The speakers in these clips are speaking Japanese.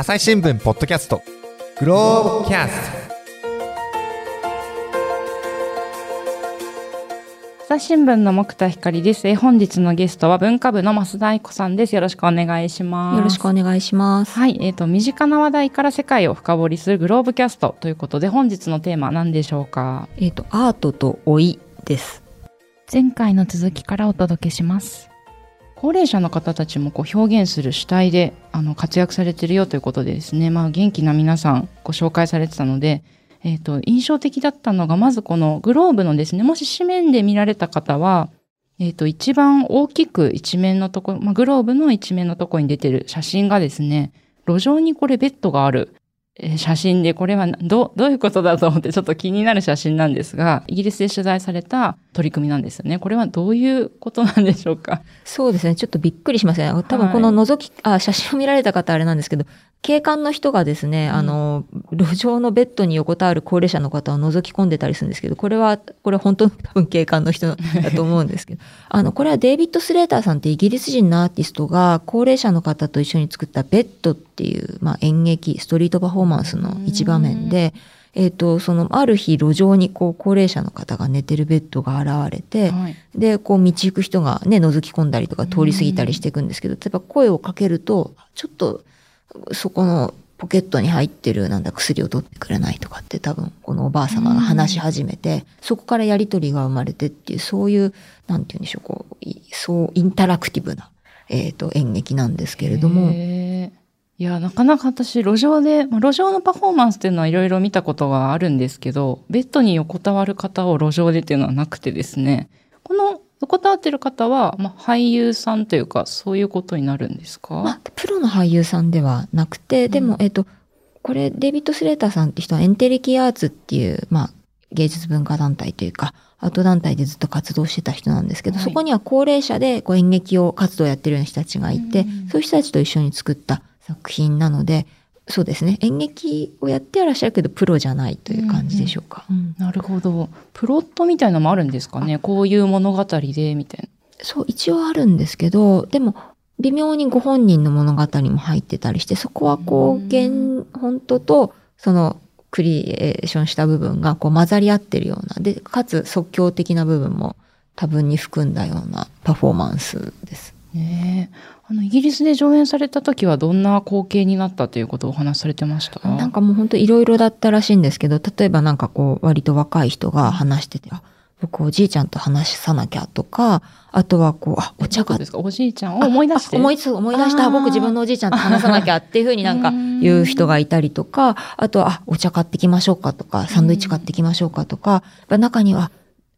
朝日新聞ポッドキャストグローブキャスト朝日新聞の木田光です。えー本日のゲストは文化部の増田愛子さんです。よろしくお願いします。よろしくお願いします。はい。えっ、と、身近な話題から世界を深掘りするグローブキャストということで、本日のテーマは何でしょうか？えっ、と、アートと老いです。前回の続きからお届けします。高齢者の方たちもこう表現する主体であの活躍されてるよということでですね、まあ、元気な皆さんご紹介されてたので、えっと印象的だったのがまずこのグローブのですねもし紙面で見られた方は、えっと一番大きく一面のところ、まあ、グローブの一面のところに出てる写真がですね路上にこれベッドがある。写真でこれはどどういうことだと思ってちょっと気になる写真なんですがイギリスで取材された取り組みなんですよねこれはどういうことなんでしょうか？そうですね。ちょっとびっくりしますね。多分はいこの覗き、あ、写真を見られた方あれなんですけど、警官の人がですね、うんあの、路上のベッドに横たわる高齢者の方を覗き込んでたりするんですけど、これは、これ本当に多分警官の人だと思うんですけど、あの、これはデイビッド・スレーターさんってイギリス人のアーティストが高齢者の方と一緒に作ったベッドっていう、まあ演劇、ストリートパフォーマンスの一場面で、えっ、と、その、ある日、路上にこう、高齢者の方が寝てるベッドが現れて、はい。で、こう道行く人がね、覗き込んだりとか通り過ぎたりしていくんですけど、例えば声をかけると、ちょっと、そこのポケットに入ってるなんだ薬を取ってくれないとかって多分このおばあ様が話し始めて、そこからやりとりが生まれてっていう、そういう、なんて言うんでしょう、こう、いそう、インタラクティブな、えっ、と、演劇なんですけれども、いやなかなか私路上で、まあ、路上のパフォーマンスっていうのはいろいろ見たことがあるんですけどベッドに横たわる方を路上でっていうのはなくてですね。この横たわってる方は、まあ、俳優さんというかそういうことになるんですか、まあ、プロの俳優さんではなくて、でも、うん。えっと、これ、デイビッド・スレーターさんって人はエンテレキアーツっていう、まあ、芸術文化団体というか、アート団体でずっと活動してた人なんですけど、はい。そこには高齢者でこう演劇を活動やってるような人たちがいて、うん。そういう人たちと一緒に作った作品なので、そうですね、演劇をやってらっしゃるけど、プロじゃないという感じでしょうか。うんなるほど。プロットみたいなのもあるんですかね？こういう物語でみたいな。そう、一応あるんですけど、でも、微妙にご本人の物語も入ってたりして、そこはこうんう、原、本当と、その、クリエーションした部分がこう混ざり合ってるような、で、かつ即興的な部分も多分に含んだようなパフォーマンスです。ねえあのイギリスで上演された時はどんな光景になったということをお話しされてました？なんかもう本当いろいろだったらしいんですけど、例えばなんかこう、割と若い人が話してて、あ、僕おじいちゃんと話さなきゃとか、あとはこう、あ、お茶が。ですか。おじいちゃんを思い出して。あ思い出思い出した。僕自分のおじいちゃんと話さなきゃっていうふうになんかうん。言う人がいたりとか、あとは、あ、お茶買ってきましょうかとか、サンドイッチ買ってきましょうかとか、やっぱ中には、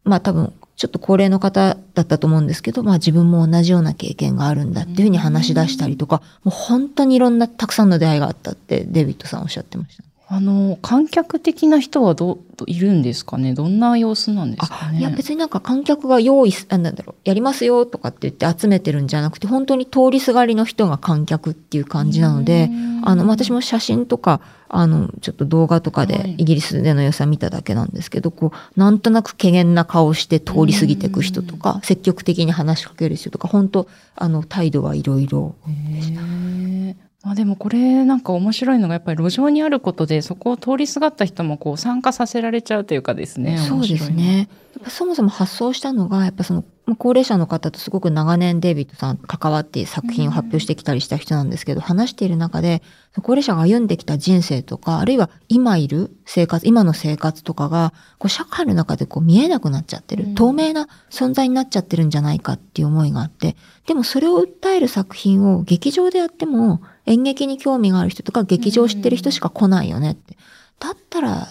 まあ多分、ちょっと高齢の方だったと思うんですけど、まあ自分も同じような経験があるんだっていうふうに話し出したりとか、もう本当にいろんなたくさんの出会いがあったってデビッドさんおっしゃってました。あの、観客的な人はどいるんですかね？どんな様子なんですかね？いや別になんか観客が用意なんだろう、やりますよとかって言って集めてるんじゃなくて、本当に通りすがりの人が観客っていう感じなので、あの、まあ私も写真とか、あの、ちょっと動画とかはい。でイギリスでの様子は見ただけなんですけど、こう、なんとなく怪げな顔して通り過ぎていく人とか、積極的に話しかける人とか、本当あの、態度はいろいろ。へえまあでもこれなんか面白いのがやっぱり路上にあることでそこを通りすがった人もこう参加させられちゃうというかですね。そうですね。やっぱそもそも発想したのが、やっぱその、まあ高齢者の方とすごく長年デイビッドさん関わって作品を発表してきたりした人なんですけど、話している中で、高齢者が歩んできた人生とか、あるいは今いる生活、今の生活とかが、こう社会の中でこう見えなくなっちゃってる、うん透明な存在になっちゃってるんじゃないかっていう思いがあって、でもそれを訴える作品を劇場でやっても、演劇に興味がある人とか、劇場を知ってる人しか来ないよねって。だったら、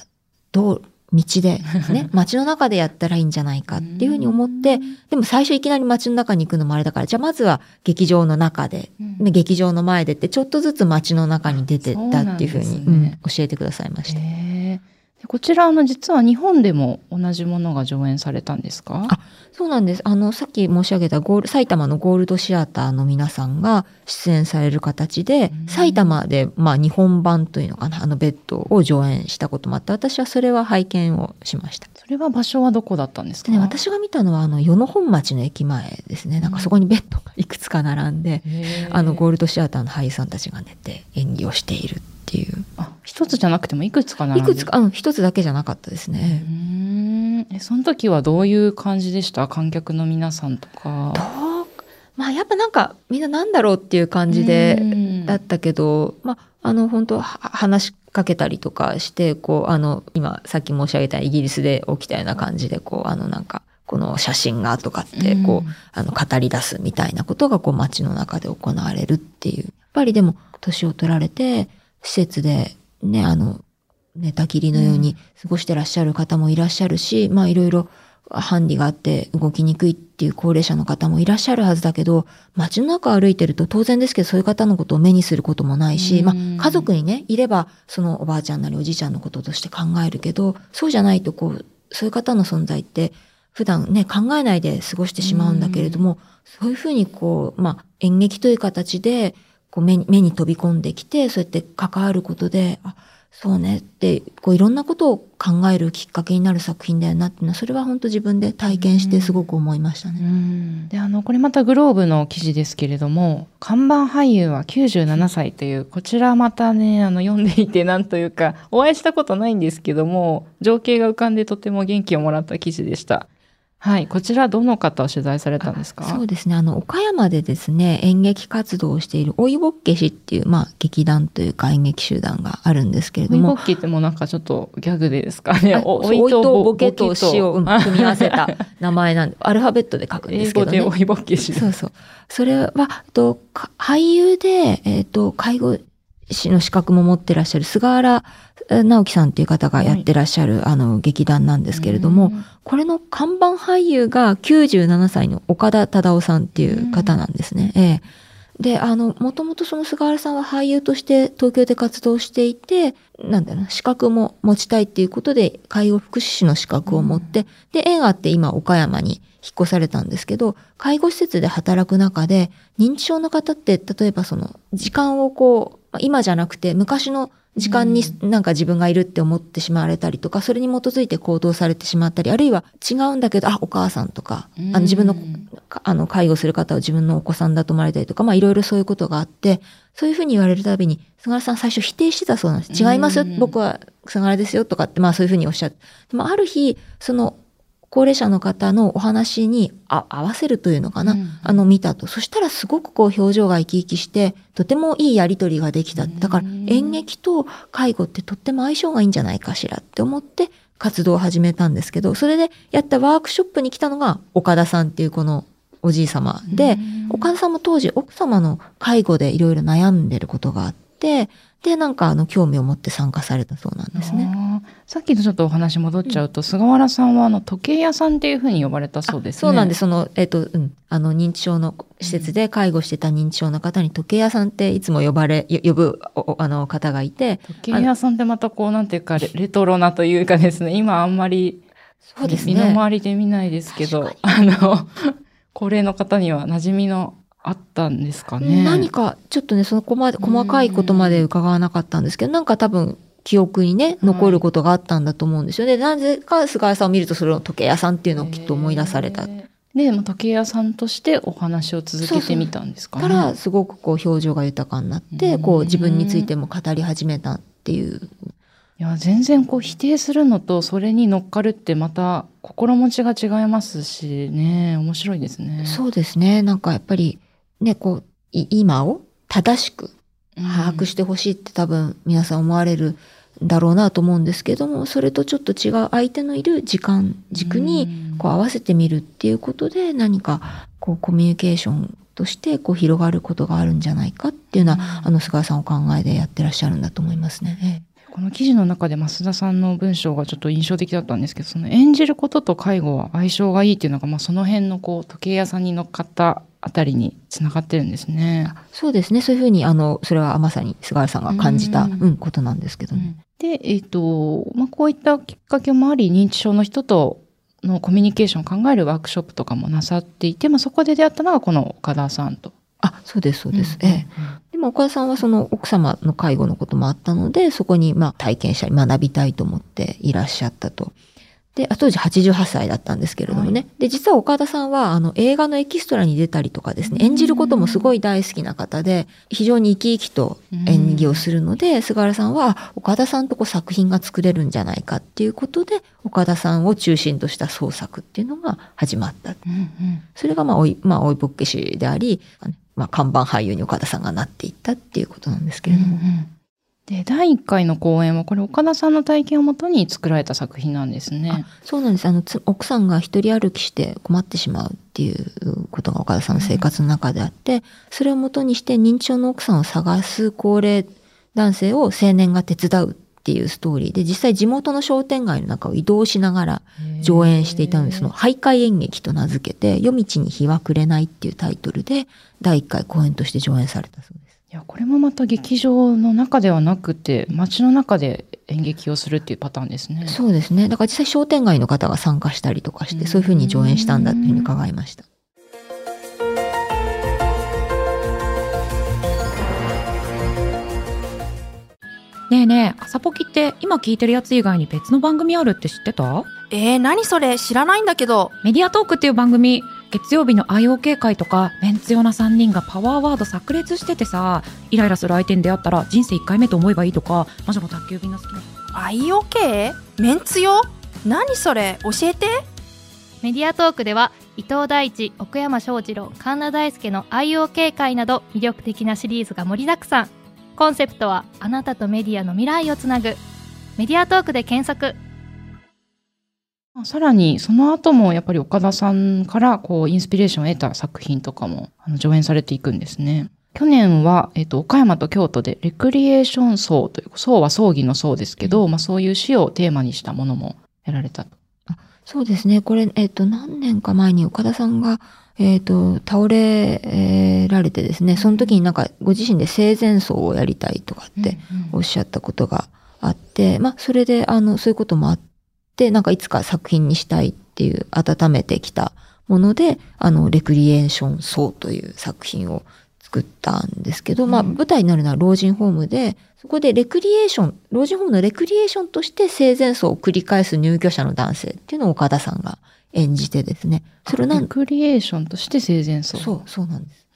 どう、道で、ね、街の中でやったらいいんじゃないかっていうふうに思って、でも最初いきなり街の中に行くのもあれだから、じゃあまずは劇場の中で、うん。ね劇場の前でって、ちょっとずつ街の中に出てったっていうふうにね。うん教えてくださいました。へえこちらあの実は日本でも同じものが上演されたんですか？あそうなんです。あの、さっき申し上げたゴール、埼玉のゴールドシアターの皆さんが出演される形でうん、埼玉で、まあ、日本版というのかな、あの、ベッドを上演したこともあって、私はそれは拝見をしました。それは場所はどこだったんですか？でね、私が見たのは、あの、与野本町の駅前ですね。なんかそこにベッドがいくつか並んで、へーあの、ゴールドシアターの俳優さんたちが寝て演技をしているっていう。あ一つじゃなくてもいくつか並んでいくつか、うん、一つだけじゃなかったですうね。ーんえその時はどういう感じでした？観客の皆さんとかどうまあ、やっぱなんか、みんななんだろうっていう感じで、うんだったけど、まあ、あの、本当は話しかけたりとかして、こう、あの、今、さっき申し上げたイギリスで起きたような感じで、こう、あの、なんか、この写真がとかって、こう、うんあの、語り出すみたいなことが、こう、街の中で行われるっていう。やっぱりでも、年を取られて、施設で、ね、あの、寝たきりのように過ごしてらっしゃる方もいらっしゃるし、まあ、いろいろ、ハンディがあって動きにくいっていう高齢者の方もいらっしゃるはずだけど、街の中歩いてると当然ですけど、そういう方のことを目にすることもないし、うん。まあ、家族にね、いれば、そのおばあちゃんなりおじいちゃんのこととして考えるけど、そうじゃないと、こう、そういう方の存在って、普段ね、考えないで過ごしてしまうんだけれども、そういうふうにこう、まあ、演劇という形で、こう目に目に飛び込んできて、そうやって関わることで、あ、そうねって、こういろんなことを考えるきっかけになる作品だよなっていうのは、それは本当自分で体験してすごく思いましたうね。ん。であのこれまたグローブの記事ですけれども看板俳優は97歳というこちらまたねあの読んでいてなんというかお会いしたことないんですけども情景が浮かんでとても元気をもらった記事でしたはいこちらどの方を取材されたんですか？そうですね。あの、岡山でですね、演劇活動をしているおいぼっけしっていう、まあ、劇団というか演劇集団があるんですけれどもウイボッ、キーってもうなんかちょっとギャグでですか？ねあおおいとボケとボ死を、組み合わせた 名前なんで、アルファベットで書くんで英すけどね。語でおいボッキーしそうそう。それは、と、か俳優で、えっと、介護士の資格も持ってらっしゃる菅原え直樹さんっていう方がやってらっしゃる、あの、劇団なんですけれども、これの看板俳優が97歳の岡田忠夫さんっていう方なんですね。ええ。で、あの、もともとその菅原さんは俳優として東京で活動していて、なんだろうな、資格も持ちたいっていうことで、介護福祉士の資格を持って、で、縁あって今岡山に引っ越されたんですけど、介護施設で働く中で、認知症の方って、例えばその、時間をこう、まあ今じゃなくて、昔の時間になんか自分がいるって思ってしまわれたりとか、それに基づいて行動されてしまったり、あるいは違うんだけど、あ、お母さんとか、あの自分のかあの、介護する方を自分のお子さんだと思われたりとか、まあいろいろそういうことがあって、そういうふうに言われるたびに、菅原さん最初否定してたそうなんです。違いますよう、ん僕は菅原ですよとかって、まあそういうふうにおっしゃって。でもある日、その、高齢者の方のお話にあ合わせるというのかな、うんあの見たと。そしたらすごくこう表情が生き生きして、とてもいいやりとりができた。だからうん演劇と介護ってとっても相性がいいんじゃないかしらって思って活動を始めたんですけど、それでやったワークショップに来たのが岡田さんっていうこのおじい様で、岡田さんも当時奥様の介護でいろいろ悩んでることがあって、で、なんかあの興味を持って参加されたそうなんですね。さっきのちょっとお話戻っちゃうと、菅原さんはあの時計屋さんっていうふうに呼ばれたそうですね。そうなんです。その、えっ、と、うん。あの、認知症の施設で介護してた認知症の方に時計屋さんっていつも呼ばれ、よ呼ぶ、あの、方がいて、時計屋さんってまたこうなんていうかレレトロなというかですね今あんまりそうです身のね。回りで見ないですけど、あの 高齢の方には馴染みのあったんですかね。何か、ちょっとね、そのこまで、細かいことまで伺わなかったんですけど、なんか多分、記憶にね、残ることがあったんだと思うんですよね。なぜか菅原さんを見ると、それを時計屋さんっていうのをきっと思い出された。で、まあ時計屋さんとしてお話を続けてみたんですかね。から、すごくこう、表情が豊かになって、うんこう、自分についても語り始めたっていう。いや全然こう否定するのとそれに乗っかるってまた心持ちが違いますしね面白いですね。そうですね。なんかやっぱり、ね、こう、い今を正しく把握してほしいって多分皆さん思われるんだろうなと思うんですけども、それとちょっと違う相手のいる時間軸にこう合わせてみるっていうことで何かこうコミュニケーションとしてこう広がることがあるんじゃないかっていうのは、うん。あの菅さんお考えでやってらっしゃるんだと思いますね。この記事の中で増田さんの文章がちょっと印象的だったんですけどその演じることと介護は相性がいいっていうのが、まあ、その辺のこう時計屋さんに乗っかったあたりにつながってるんですね。そうですね。そういうふうに、あの、それはまさに菅原さんが感じた、うんうん、ことなんですけどね。で、えっ、と、まあ、こういったきっかけもあり、認知症の人とのコミュニケーションを考えるワークショップとかもなさっていて、まあ、そこで出会ったのがこの岡田さんと。あ、そうです、そうです。うんええ。でも岡田さんはその奥様の介護のこともあったので、そこにまあ体験したり学びたいと思っていらっしゃったと。で、あ当時88歳だったんですけれどもね。はで、実は岡田さんはあの映画のエキストラに出たりとかですね、演じることもすごい大好きな方で、非常に生き生きと演技をするので、菅原さんはあ岡田さんとこう作品が作れるんじゃないかっていうことで、岡田さんを中心とした創作っていうのが始まった。うんうんそれがまあ、おい、まあ、おいぼっけしであり、まあ、看板俳優に岡田さんがなっていったっていうことなんですけれども。で、第1回の公演は、これ岡田さんの体験をもとに作られた作品なんですね。そうなんです。あの、つ奥さんが一人歩きして困ってしまうっていうことが岡田さんの生活の中であって、それをもとにして認知症の奥さんを探す高齢男性を青年が手伝うっていうストーリーで、実際地元の商店街の中を移動しながら上演していたので、その徘徊演劇と名付けて、夜道に日は暮れないっていうタイトルで、第1回公演として上演されたそうです。いや、これもまた劇場の中ではなくて、街の中で演劇をするっていうパターンですね。そうですね。だから実際商店街の方が参加したりとかして、そういうふうに上演したんだっていうふうに伺いました。ねえねえ、朝ポキって今聞いてるやつ以外に別の番組あるって知ってた？えー、何それ？知らないんだけど。メディアトークっていう番組、月曜日の IOK 会とか、メンツ用な3人がパワーワード炸裂しててさ、イライラする相手に出会ったら人生1回目と思えばいいとか、魔女の宅急便の好きな。IOK? メンツよ何それ？教えてメディアトークでは伊藤大地奥山翔二郎神田大輔の IOK 会など魅力的なシリーズが盛りだくさんコンセプトはあなたとメディアの未来をつなぐメディアトークで検索さらに、その後もやっぱり岡田さんからこう、インスピレーションを得た作品とかもあの上演されていくんですね。去年は、えっ、と、岡山と京都でレクリエーション葬という、葬は葬儀の葬ですけど、まあそういう死をテーマにしたものもやられたと。そうですね。これ、えっ、と、何年か前に岡田さんが、えっ、と、倒れえーられてですね、その時になんかご自身で生前葬をやりたいとかっておっしゃったことがあって、まあ、それで、あの、そういうこともあって、なんかいつか作品にしたいっていう、温めてきたもので、あの、レクリエーション葬という作品を作ったんですけど、まあ、うん舞台になるのは老人ホームで、そこでレクリエーション、老人ホームのレクリエーションとして生前葬を繰り返す入居者の男性っていうのを岡田さんが演じてですね。それをなんレクリエーションとして生前葬。そう、そうなんです。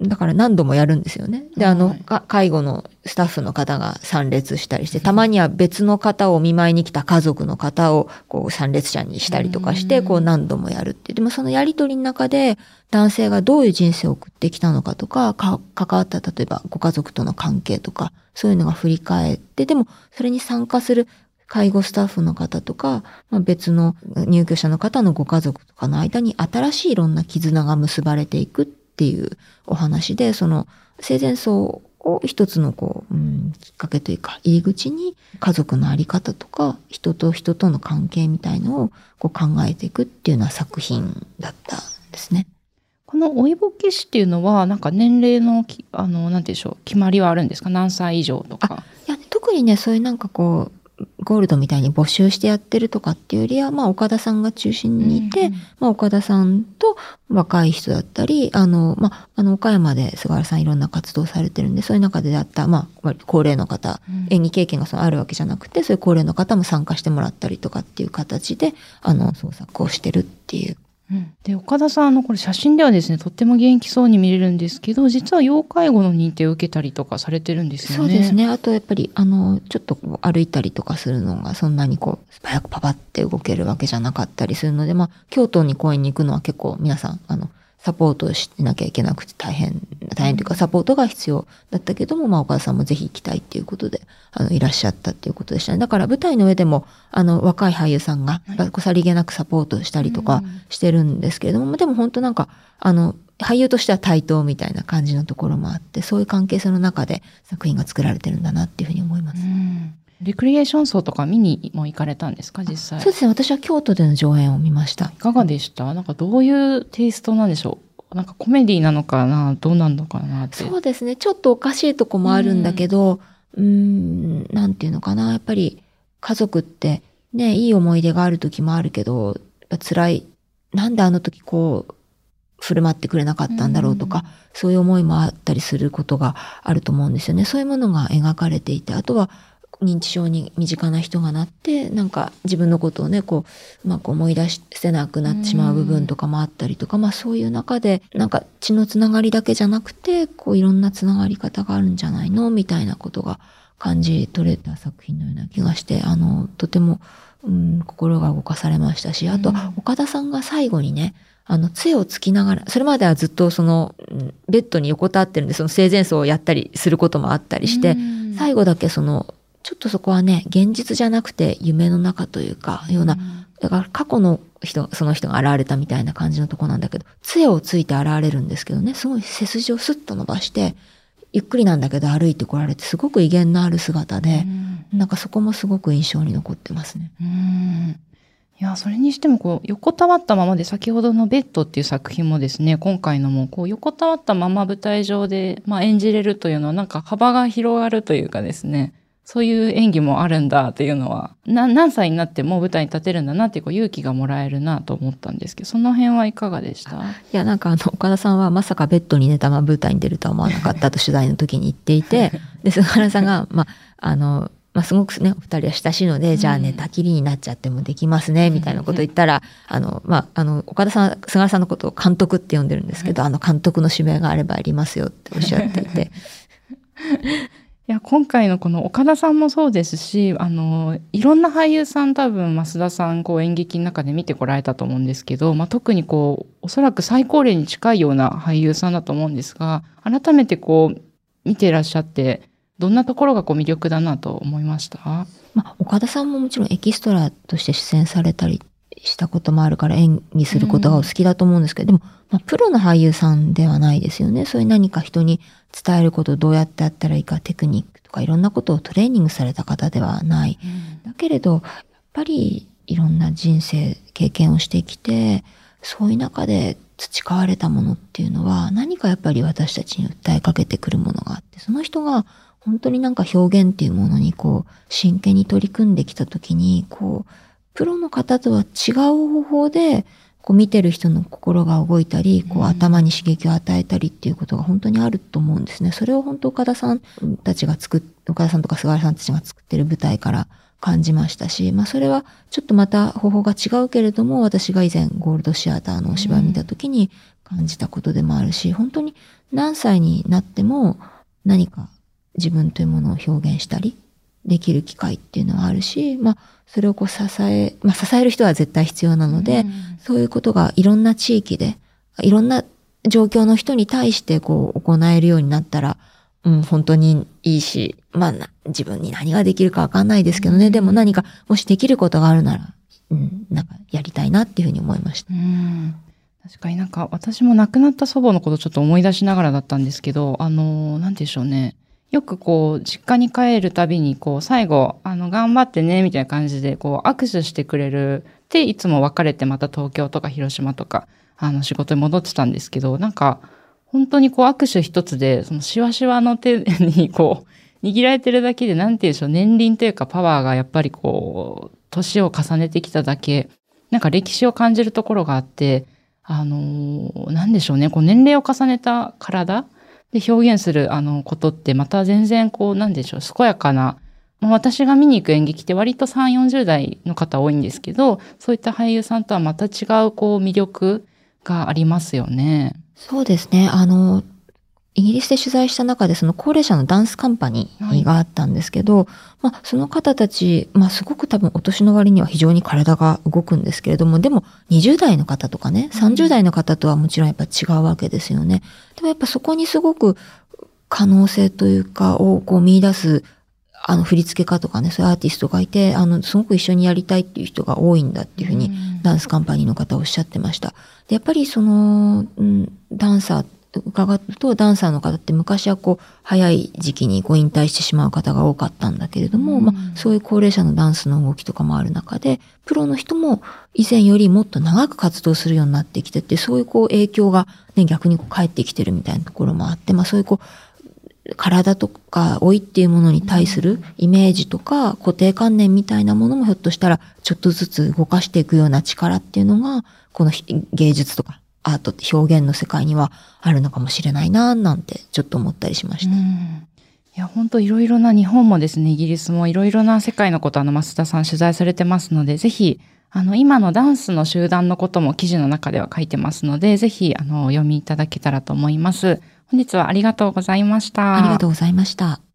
だから何度もやるんですよね。で、あの、介護のスタッフの方が参列したりして、たまには別の方をお見舞いに来た家族の方をこう参列者にしたりとかして、うんこう何度もやるっていう。でもそのやりとりの中で男性がどういう人生を送ってきたのかとか、か関わった例えばご家族との関係とか、そういうのが振り返って、でもそれに参加する介護スタッフの方とか、まあ、別の入居者の方のご家族とかの間に新しいいろんな絆が結ばれていくっていうお話で、その生前葬を一つのこう、うん、きっかけというか入り口に家族のあり方とか人と人との関係みたいのをこう考えていくっていうような作品だったんですね。この老いぼけ死っていうのは、なんか年齢のき、あの、なんて言うんでしょう、決まりはあるんですか？何歳以上とか。いや、特にね、そういうなんかこう、ゴールドみたいに募集してやってるとかっていうよりは、まあ岡田さんが中心にいて、うんうんまあ岡田さんと若い人だったり、あの、まあ、あの岡山で菅原さんいろんな活動されてるんで、そういう中で出会った、まあ、高齢の方、うん演技経験がそのあるわけじゃなくて、そういう高齢の方も参加してもらったりとかっていう形で、あの、創作をしてるっていう。うんで、岡田さん、あの、これ写真ではですね、とっても元気そうに見れるんですけど、実は要介護の認定を受けたりとかされてるんですよね。そうです。ね。あとやっぱり、あの、ちょっと歩いたりとかするのがそんなにこう、素早くパパって動けるわけじゃなかったりするので、まあ、京都に公園に行くのは結構皆さん、あの、サポートしなきゃいけなくて大変、大変というかサポートが必要だったけども、まあ岡田さんもぜひ行きたいっていうことで、あの、いらっしゃったっていうことでしたね。だから舞台の上でも、あの、若い俳優さんが、さりげなくサポートしたりとかしてるんですけれども、でも本当なんか、あの、俳優としては対等みたいな感じのところもあって、そういう関係性の中で作品が作られてるんだなっていうふうに思います。うんレクリエーション層とか見にも行かれたんですか、実際？そうですね。私は京都での上演を見ましたい。かがでした？なんかどういうテイストなんでしょう？なんかコメディなのかな？どうなのかなって。そうですね。ちょっとおかしいとこもあるんだけど、うーん、なんていうのかな。やっぱり家族ってね、いい思い出がある時もあるけど、やっぱ辛い。なんであの時こう、振る舞ってくれなかったんだろうとか、そういう思いもあったりすることがあると思うんですよね。そういうものが描かれていて、あとは認知症に身近な人がなって、なんか自分のことをね、こう、うまく思い出せなくなってしまう部分とかもあったりとか、まあそういう中で、なんか血のつながりだけじゃなくて、こういろんなつながり方があるんじゃないの？みたいなことが感じ取れた作品のような気がして、あの、とても、うん、心が動かされましたし、あと、岡田さんが最後にね、あの、杖をつきながら、それまではずっとその、うんベッドに横たわってるんで、その生前葬をやったりすることもあったりして、最後だけその、ちょっとそこはね、現実じゃなくて夢の中というか、ような、だから過去の人、その人が現れたみたいな感じのとこなんだけど、杖をついて現れるんですけどね、すごい背筋をスッと伸ばして、ゆっくりなんだけど歩いてこられて、すごく威厳のある姿で、なんかそこもすごく印象に残ってますね。うん。いや、それにしても、こう、横たわったままで、先ほどのベッドっていう作品もですね、今回のも、こう、横たわったまま舞台上で、まあ、演じれるというのは、なんか幅が広がるというかですね、そういう演技もあるんだっていうのは、な何歳になっても舞台に立てるんだなっていうこう勇気がもらえるなと思ったんですけど、その辺はいかがでした？いや、なんかあの、岡田さんはまさかベッドに寝たまま舞台に出るとは思わなかったと取材の時に言っていて、で、菅原さんが、まあ、あの、まあ、すごくね、お二人は親しいので、じゃあ寝たきりになっちゃってもできますね、みたいなこと言ったら、あの、まあ、あの、岡田さんは、菅原さんのことを監督って呼んでるんですけど、あの、監督の指名があればありますよっておっしゃっていて、いや、今回のこの岡田さんもそうですし、あの、いろんな俳優さん多分、増田さん、こう演劇の中で見てこられたと思うんですけど、まあ、特にこう、おそらく最高齢に近いような俳優さんだと思うんですが、改めてこう、見てらっしゃって、どんなところがこう魅力だなと思いました？まあ、岡田さんももちろんエキストラとして出演されたりしたこともあるから演技することがお好きだと思うんですけど、でも、まあ、プロの俳優さんではないですよね。そういう何か人に伝えることをどうやってやったらいいか、テクニックとかいろんなことをトレーニングされた方ではない。だけれど、やっぱりいろんな人生、経験をしてきて、そういう中で培われたものっていうのは、何かやっぱり私たちに訴えかけてくるものがあって、その人が本当になんか表現っていうものにこう、真剣に取り組んできたときに、こう、プロの方とは違う方法で、こう見てる人の心が動いたり、こう頭に刺激を与えたりっていうことが本当にあると思うんですね。それを本当岡田さんたちが作っ、岡田さんとか菅原さんたちが作ってる舞台から感じましたし、まあそれはちょっとまた方法が違うけれども、私が以前ゴールドシアターのお芝居見た時に感じたことでもあるし、本当に何歳になっても何か自分というものを表現したりできる機会っていうのはあるし、まあそれをこう支え、まあ支える人は絶対必要なので、そういうことがいろんな地域で、いろんな状況の人に対してこう行えるようになったら、うん、本当にいいし、まあな自分に何ができるかわかんないですけどね、でも何かもしできることがあるなら、うん、なんかやりたいなっていうふうに思いました。うん確かになんか私も亡くなった祖母のことちょっと思い出しながらだったんですけど、あの、なんでしょうね。よくこう、実家に帰るたびに、こう、最後、あの、頑張ってね、みたいな感じで、こう、握手してくれる。で、いつも別れてまた東京とか広島とか、あの、仕事に戻ってたんですけど、なんか、本当にこう、握手一つで、その、しわしわの手に、こう、握られてるだけで、なんて言うんでしょう、年輪というか、パワーがやっぱりこう、年を重ねてきただけ、なんか歴史を感じるところがあって、あのーなんでしょうね、こう年齢を重ねた体で表現するあのことってまた全然こう、なんでしょう、健やかな、私が見に行く演劇って割と3、40代の方多いんですけど、そういった俳優さんとはまた違うこう魅力がありますよね。そうですね。あの、イギリスで取材した中でその高齢者のダンスカンパニーがあったんですけど、まあその方たち、まあすごく多分お年の割には非常に体が動くんですけれども、でも20代の方とかね、30代の方とはもちろんやっぱ違うわけですよね。でもやっぱそこにすごく可能性というかをこう見出すあの振り付け家とかね、そういうアーティストがいて、あの、すごく一緒にやりたいっていう人が多いんだっていうふうに、ダンスカンパニーの方おっしゃってました。で、やっぱりその、うん、ダンサー、伺うと、ダンサーの方って昔はこう、早い時期にご引退してしまう方が多かったんだけれども、まあ、そういう高齢者のダンスの動きとかもある中で、プロの人も以前よりもっと長く活動するようになってきてて、そういうこう影響がね、逆にこう返ってきてるみたいなところもあって、まあそういうこう、体とか老いっていうものに対するイメージとか固定観念みたいなものもひょっとしたらちょっとずつ動かしていくような力っていうのが、このひ芸術とかアートって表現の世界にはあるのかもしれないな、なんてちょっと思ったりしました。うんいや、本当いろいろな日本もですね、イギリスもいろいろな世界のこと、あの、増田さん取材されてますので、ぜひ、あの、今のダンスの集団のことも記事の中では書いてますので、ぜひ、あの、お読みいただけたらと思います。本日はありがとうございました。ありがとうございました。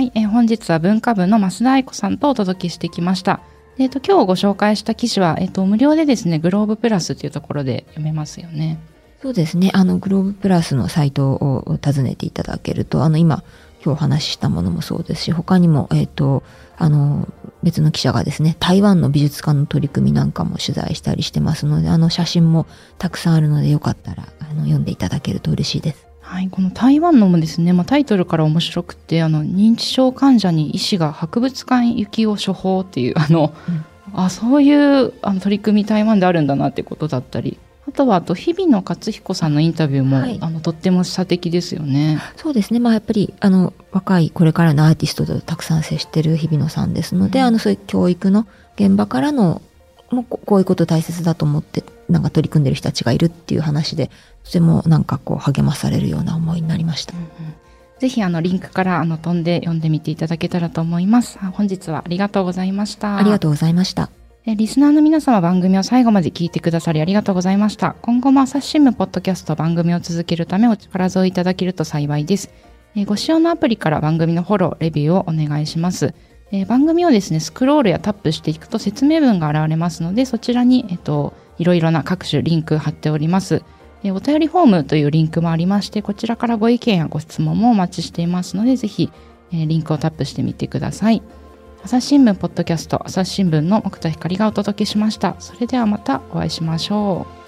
はい、えー本日は文化部の増田愛子さんとお届けしてきました。えっ、と、今日ご紹介した記事は、えっ、と、無料でですね、グローブプラスというところで読めますよね。そうですね。あの、グローブプラスのサイトを訪ねていただけると、あの、今、今日お話ししたものもそうですし、他にも、えっ、と、あの、別の記者がですね、台湾の美術館の取り組みなんかも取材したりしてますので、あの、写真もたくさんあるので、よかったら、あの、読んでいただけると嬉しいです。はい、この台湾のもですね、まあ、タイトルから面白くて、あの、認知症患者に医師が博物館行きを処方っていう、あの、うんあ、そういうあの取り組み台湾であるんだなってことだったり、あとは、あと、日々野勝彦さんのインタビューも、はいあの、とっても写的ですよね。そうですね。まあ、やっぱり、あの、若い、これからのアーティストとたくさん接してる日比野さんですので、うんあの、そういう教育の現場からの、もうここういうこと大切だと思って、なんか取り組んでる人たちがいるっていう話で、とてもなんかこう励まされるような思いになりました。ぜひ、あの、リンクから、あの、飛んで読んでみていただけたらと思います。あ本日はありがとうございました。ありがとうございました。えリスナーの皆様番組を最後まで聞いてくださりありがとうございました。今後も朝日新聞ポッドキャスト番組を続けるためお力添えいただけると幸いです。えーご使用のアプリから番組のフォロー、レビューをお願いします。えー番組をですね、スクロールやタップしていくと説明文が現れますので、そちらに、えっと、いろいろな各種リンク貼っております。えお便りフォームというリンクもありまして、こちらからご意見やご質問もお待ちしていますので、ぜひ、えーリンクをタップしてみてください。朝日新聞ポッドキャスト朝日新聞の奥田光がお届けしました。それではまたお会いしましょう。